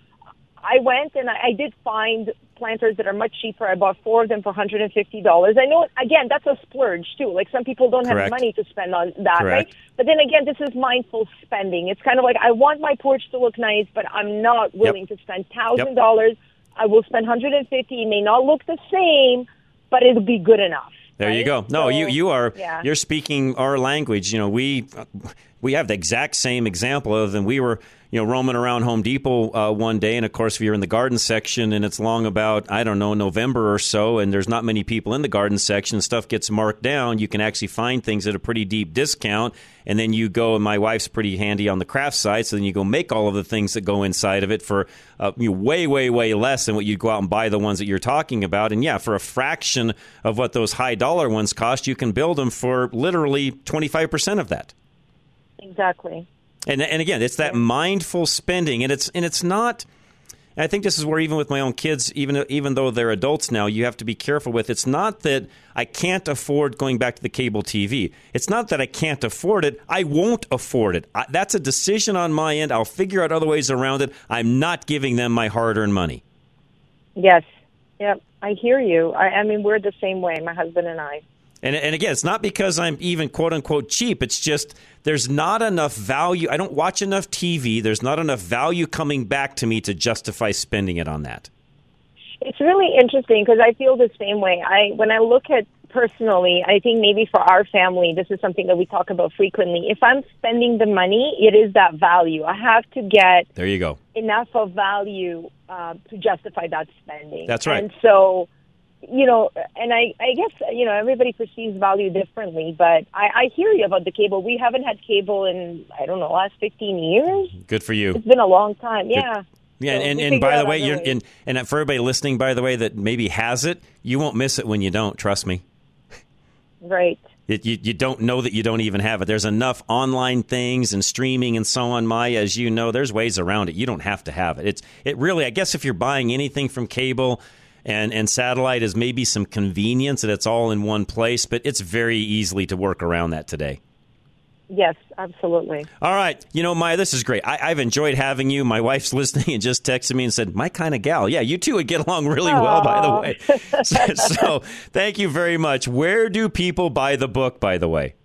I went and I, I did find planters that are much cheaper. I bought four of them for hundred and fifty dollars. I know, again, that's a splurge too. Like some people don't have Correct. the money to spend on that, right? But then again, this is mindful spending. It's kind of like I want my porch to look nice, but I'm not willing to spend thousand dollars. I will spend hundred and fifty. It may not look the same, but it'll be good enough. There you go. No, you you are yeah. you're speaking our language. You know, we we have the exact same example of and we were you know roaming around Home Depot uh, one day, and of course, if you're in the garden section and it's long about I don't know November or so, and there's not many people in the garden section, stuff gets marked down. You can actually find things at a pretty deep discount, and then you go. And my wife's pretty handy on the craft side, so then you go make all of the things that go inside of it for uh, you know, way, way, way less than what you'd go out and buy the ones that you're talking about. And yeah, for a fraction of what those high dollar ones cost, you can build them for literally 25 percent of that. Exactly. And and again, it's that mindful spending, and it's and it's not. I think this is where even with my own kids, even even though they're adults now, you have to be careful with. It's not that I can't afford going back to the cable TV. It's not that I can't afford it. I won't afford it. I, that's a decision on my end. I'll figure out other ways around it. I'm not giving them my hard-earned money. Yes. Yep. I hear you. I, I mean, we're the same way, my husband and I. And, and again, it's not because I'm even quote unquote cheap. It's just there's not enough value. I don't watch enough TV. There's not enough value coming back to me to justify spending it on that. It's really interesting because I feel the same way. I when I look at personally, I think maybe for our family, this is something that we talk about frequently. If I'm spending the money, it is that value. I have to get There you go. enough of value uh, to justify that spending. That's right. And so, you know, and I, I guess you know everybody perceives value differently, but I, I hear you about the cable. We haven't had cable in I don't know last fifteen years. Good for you. It's been a long time. Yeah. Yeah, So and, and by the way, you're and, and for everybody listening, by the way, that maybe has it, you won't miss it when you don't. Trust me. Right. It, you, you don't know that you don't even have it. There's enough online things and streaming and so on, Maya, as you know, there's ways around it. You don't have to have it. It's it really, I guess, if you're buying anything from cable and, and satellite, is maybe some convenience that it's all in one place, but it's very easily to work around that today. Yes, absolutely. All right. You know, Maya, this is great. I, I've enjoyed having you. My wife's listening and just texted me and said, my kind of gal. Yeah, you two would get along really well, by the way. so, so thank you very much. Where do people buy the book, by the way?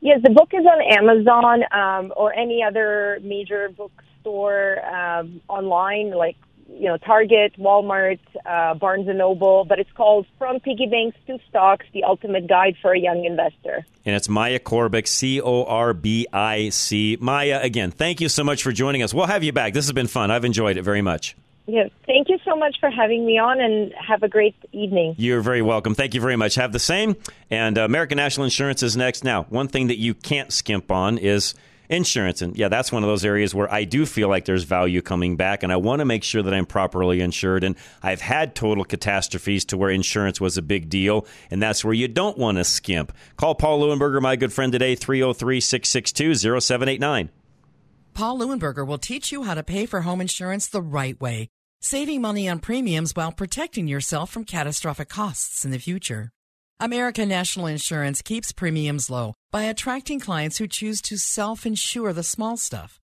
Yes, the book is on Amazon um, or any other major bookstore um, online, like you know Target, Walmart, uh, Barnes and Noble. But it's called "From Piggy Banks to Stocks: The Ultimate Guide for a Young Investor." And it's Maya Corbic, C O R B I C. Maya, again, thank you so much for joining us. We'll have you back. This has been fun. I've enjoyed it very much. Yes, thank you so much for having me on, and have a great evening. You're very welcome. Thank you very much. Have the same. And uh, American National Insurance is next. Now, one thing that you can't skimp on is insurance. And yeah, that's one of those areas where I do feel like there's value coming back, and I want to make sure that I'm properly insured. And I've had total catastrophes to where insurance was a big deal, and that's where you don't want to skimp. Call Paul Leuenberger, my good friend today, 303 662 0789. Paul Leuenberger will teach you how to pay for home insurance the right way, saving money on premiums while protecting yourself from catastrophic costs in the future. American National Insurance keeps premiums low by attracting clients who choose to self insure the small stuff.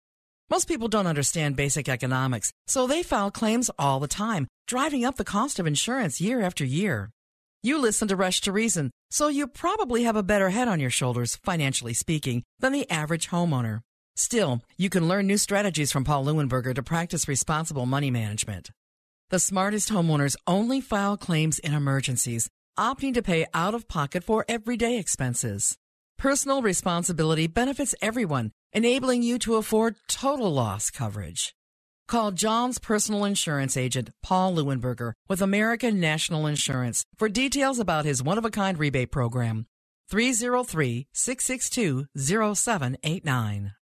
Most people don't understand basic economics, so they file claims all the time, driving up the cost of insurance year after year. You listen to Rush to Reason, so you probably have a better head on your shoulders, financially speaking, than the average homeowner. Still, you can learn new strategies from Paul Leuenberger to practice responsible money management. The smartest homeowners only file claims in emergencies, opting to pay out of pocket for everyday expenses. Personal responsibility benefits everyone, enabling you to afford total loss coverage. Call John's personal insurance agent, Paul Leuenberger, with American National Insurance for details about his one of a kind rebate program. 303 662 0789.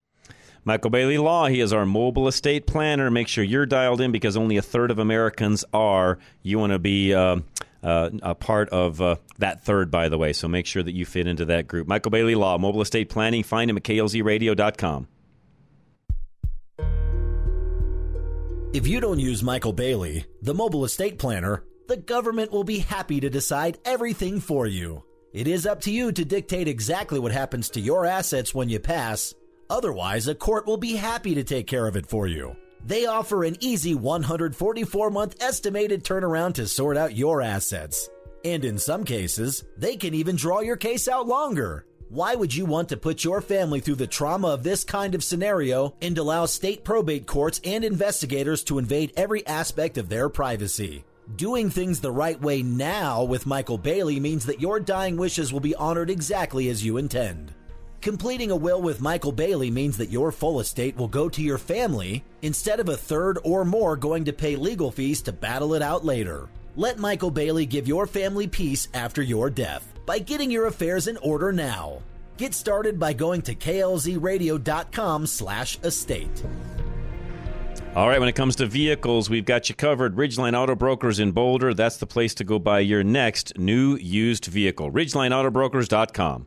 Michael Bailey Law, he is our mobile estate planner. Make sure you're dialed in because only a third of Americans are. You want to be uh, uh, a part of uh, that third, by the way, so make sure that you fit into that group. Michael Bailey Law, mobile estate planning. Find him at klzradio.com. If you don't use Michael Bailey, the mobile estate planner, the government will be happy to decide everything for you. It is up to you to dictate exactly what happens to your assets when you pass. Otherwise, a court will be happy to take care of it for you. They offer an easy 144 month estimated turnaround to sort out your assets. And in some cases, they can even draw your case out longer. Why would you want to put your family through the trauma of this kind of scenario and allow state probate courts and investigators to invade every aspect of their privacy? Doing things the right way now with Michael Bailey means that your dying wishes will be honored exactly as you intend. Completing a will with Michael Bailey means that your full estate will go to your family instead of a third or more going to pay legal fees to battle it out later. Let Michael Bailey give your family peace after your death by getting your affairs in order now. Get started by going to klzradio.com slash estate. All right, when it comes to vehicles, we've got you covered. Ridgeline Auto Brokers in Boulder, that's the place to go buy your next new used vehicle. RidgelineAutobrokers.com.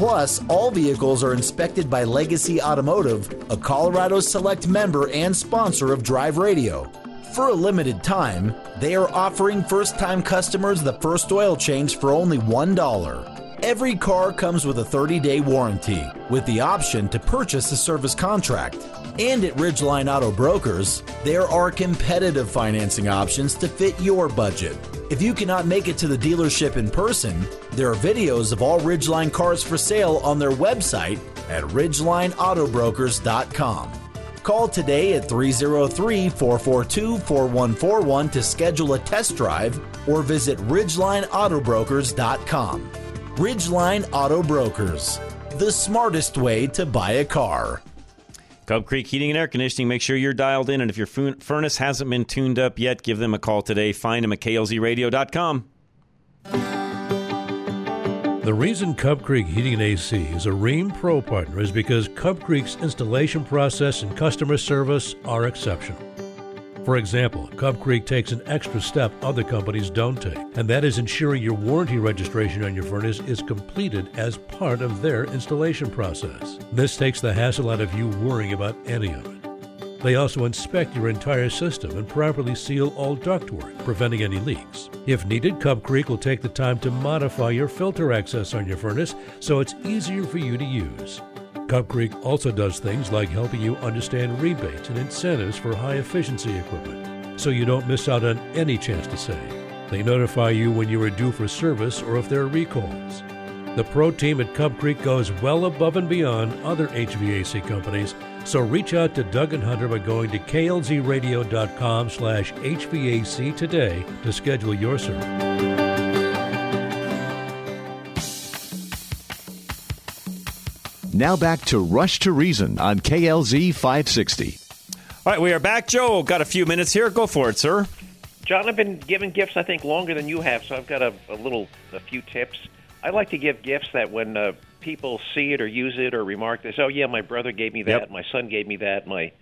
Plus, all vehicles are inspected by Legacy Automotive, a Colorado Select member and sponsor of Drive Radio. For a limited time, they are offering first time customers the first oil change for only $1. Every car comes with a 30 day warranty, with the option to purchase a service contract. And at Ridgeline Auto Brokers, there are competitive financing options to fit your budget. If you cannot make it to the dealership in person, there are videos of all Ridgeline cars for sale on their website at ridgelineautobrokers.com. Call today at 303 442 4141 to schedule a test drive or visit ridgelineautobrokers.com. Ridgeline Auto Brokers, the smartest way to buy a car. Cub Creek Heating and Air Conditioning. Make sure you're dialed in. And if your furnace hasn't been tuned up yet, give them a call today. Find them at klzradio.com. The reason Cub Creek Heating and AC is a Rheem Pro partner is because Cub Creek's installation process and customer service are exceptional. For example, Cub Creek takes an extra step other companies don't take, and that is ensuring your warranty registration on your furnace is completed as part of their installation process. This takes the hassle out of you worrying about any of it. They also inspect your entire system and properly seal all ductwork, preventing any leaks. If needed, Cub Creek will take the time to modify your filter access on your furnace so it's easier for you to use. Cub Creek also does things like helping you understand rebates and incentives for high efficiency equipment, so you don't miss out on any chance to save. They notify you when you are due for service or if there are recalls. The pro team at Cub Creek goes well above and beyond other HVAC companies, so reach out to Doug and Hunter by going to klzradio.com slash HVAC today to schedule your service. Now back to Rush to Reason on KLZ 560. All right, we are back. Joe, got a few minutes here. Go for it, sir. John, I've been giving gifts, I think, longer than you have, so I've got a, a little, a few tips. I like to give gifts that when uh, people see it or use it or remark, they say, "Oh yeah, my brother gave me that. Yep. My son gave me that. My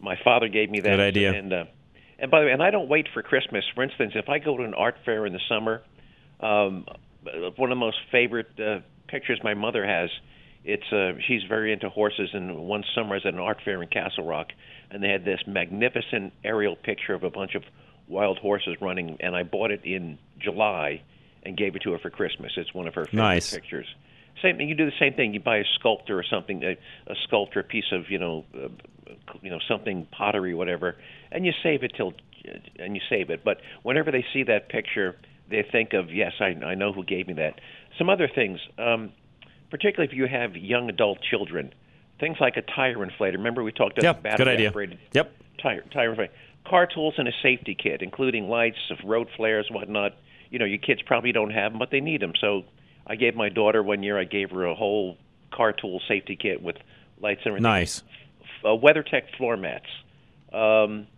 my father gave me that." Good idea. And uh, and by the way, and I don't wait for Christmas. For instance, if I go to an art fair in the summer, um, one of the most favorite uh, pictures my mother has. It's uh, she's very into horses, and one summer I was at an art fair in Castle Rock, and they had this magnificent aerial picture of a bunch of wild horses running, and I bought it in July and gave it to her for Christmas. It's one of her favorite Nice. pictures. Same thing. You do the same thing. You buy a sculptor or something, a, a sculptor, a piece of you know, uh, you know something pottery, whatever, and you save it till, and you save it. But whenever they see that picture, they think of yes, I, I know who gave me that. Some other things, um, particularly if you have young adult children, things like a tire inflator. Remember we talked about Yep, battery good idea. operated Yep. tire tire inflator. Car tools and a safety kit, including lights, road flares, whatnot. You know, your kids probably don't have them, but they need them. So I gave my daughter one year. I gave her a whole car tool safety kit with lights and everything. Nice. Uh, WeatherTech floor mats. Um,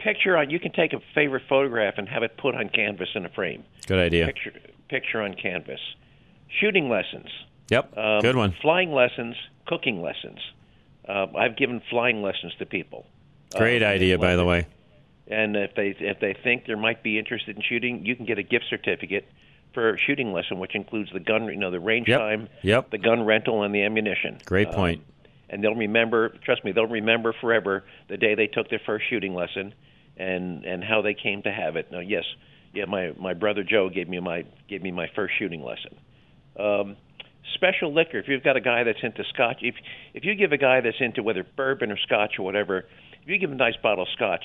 picture on. You can take a favorite photograph and have it put on canvas in a frame. Good idea. Picture picture on canvas. Shooting lessons. Yep. Um, Good one. Flying lessons, cooking lessons. Uh, I've given flying lessons to people. Great Uh, idea, by the way. And if they if they think they might be interested in shooting, you can get a gift certificate for a shooting lesson, which includes the gun, you know, the range Yep. time, Yep. the gun rental, and the ammunition. Great Um, point. and they'll remember. Trust me, they'll remember forever the day they took their first shooting lesson, and and how they came to have it. Now, yes, yeah, my my brother Joe gave me my gave me my first shooting lesson. Um, special liquor. If you've got a guy that's into scotch, if if you give a guy that's into whether bourbon or scotch or whatever, if you give him a nice bottle of scotch,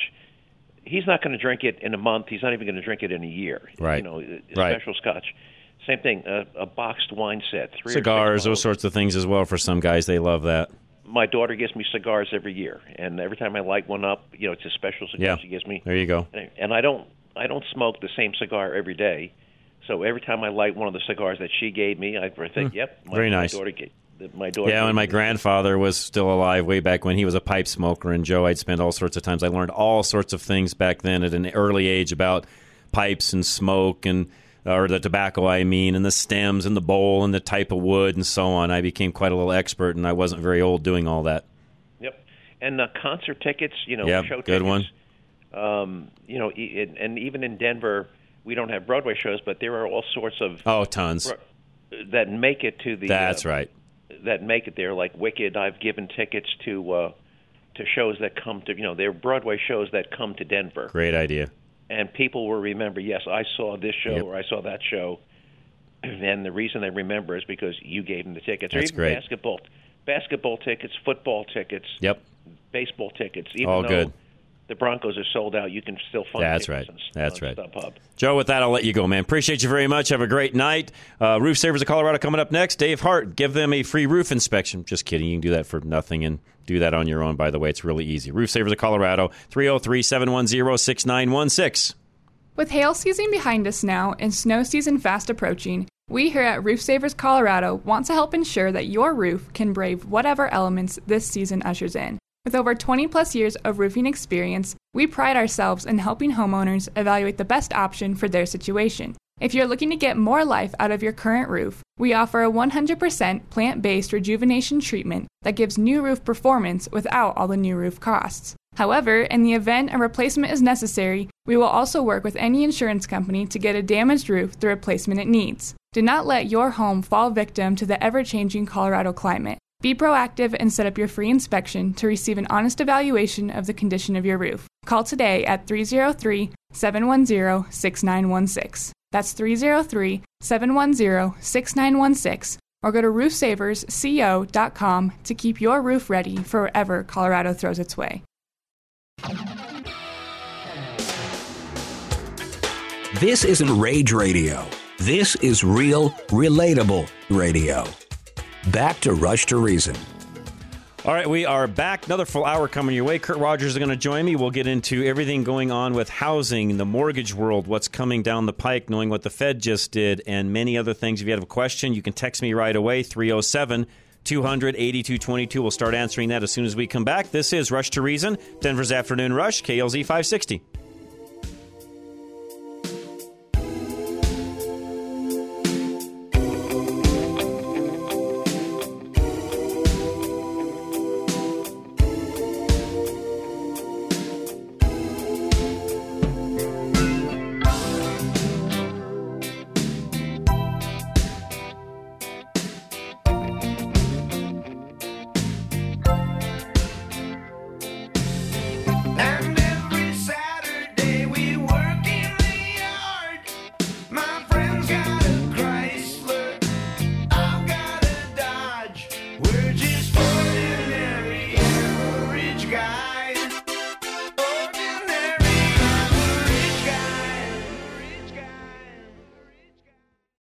he's not going to drink it in a month. He's not even going to drink it in a year. Right. You know, Right. special scotch. Same thing. A, a boxed wine set. Three Cigars, those sorts of things as well. For some guys, they love that. my daughter gives me cigars every year, and every time I light one up, you know, it's a special cigar Yeah. she gives me. There you go. And, and I don't, I don't smoke the same cigar every day, so every time I light one of the cigars that she gave me, I think, Hmm. "Yep, my, Very my nice. daughter gave, my daughter." Yeah, when my grandfather was still alive, way back when he was a pipe smoker, and Joe, I'd spend all sorts of times. I learned all sorts of things back then at an early age about pipes and smoke and or the tobacco, I mean, and the stems and the bowl and the type of wood and so on. I became quite a little expert, and I wasn't very old doing all that. Yep, and uh, concert tickets, you know, yeah, show good tickets. one. Um, you know, and, and even in Denver, we don't have Broadway shows, but there are all sorts of Oh, tons. Bro- that make it to the. That's uh, right. that make it there. Like Wicked, I've given tickets to uh, to shows that come to you know they're Broadway shows that come to Denver, Great idea. and people will remember. Yes, I saw this show Yep. or I saw that show, and the reason they remember is because you gave them the tickets. or That's even great. basketball, basketball tickets, football tickets, Yep. baseball tickets. Even All good. The Broncos are sold out. You can still find. That's right. On, That's on right. StubHub. Joe, with that, I'll let you go, man. Appreciate you very much. Have a great night. Uh, roof Savers of Colorado coming up next. Dave Hart, give them a free roof inspection. Just kidding. You can do that for nothing and do that on your own, by the way. It's really easy. Roof Savers of Colorado, 303 710 6916. With hail season behind us now and snow season fast approaching, we here at Roof Savers Colorado want to help ensure that your roof can brave whatever elements this season ushers in. With over 20 plus years of roofing experience, we pride ourselves in helping homeowners evaluate the best option for their situation. If you're looking to get more life out of your current roof, we offer a 100% plant based rejuvenation treatment that gives new roof performance without all the new roof costs. However, in the event a replacement is necessary, we will also work with any insurance company to get a damaged roof the replacement it needs. Do not let your home fall victim to the ever changing Colorado climate. Be proactive and set up your free inspection to receive an honest evaluation of the condition of your roof. Call today at 303 710 6916. That's 303 710 6916. Or go to roofsaversco.com to keep your roof ready for wherever Colorado throws its way. This isn't rage radio. This is real, relatable radio. Back to Rush to Reason. All right, we are back. Another full hour coming your way. Kurt Rogers is going to join me. We'll get into everything going on with housing, the mortgage world, what's coming down the pike, knowing what the Fed just did, and many other things. If you have a question, you can text me right away 307 200 8222. We'll start answering that as soon as we come back. This is Rush to Reason, Denver's Afternoon Rush, KLZ 560.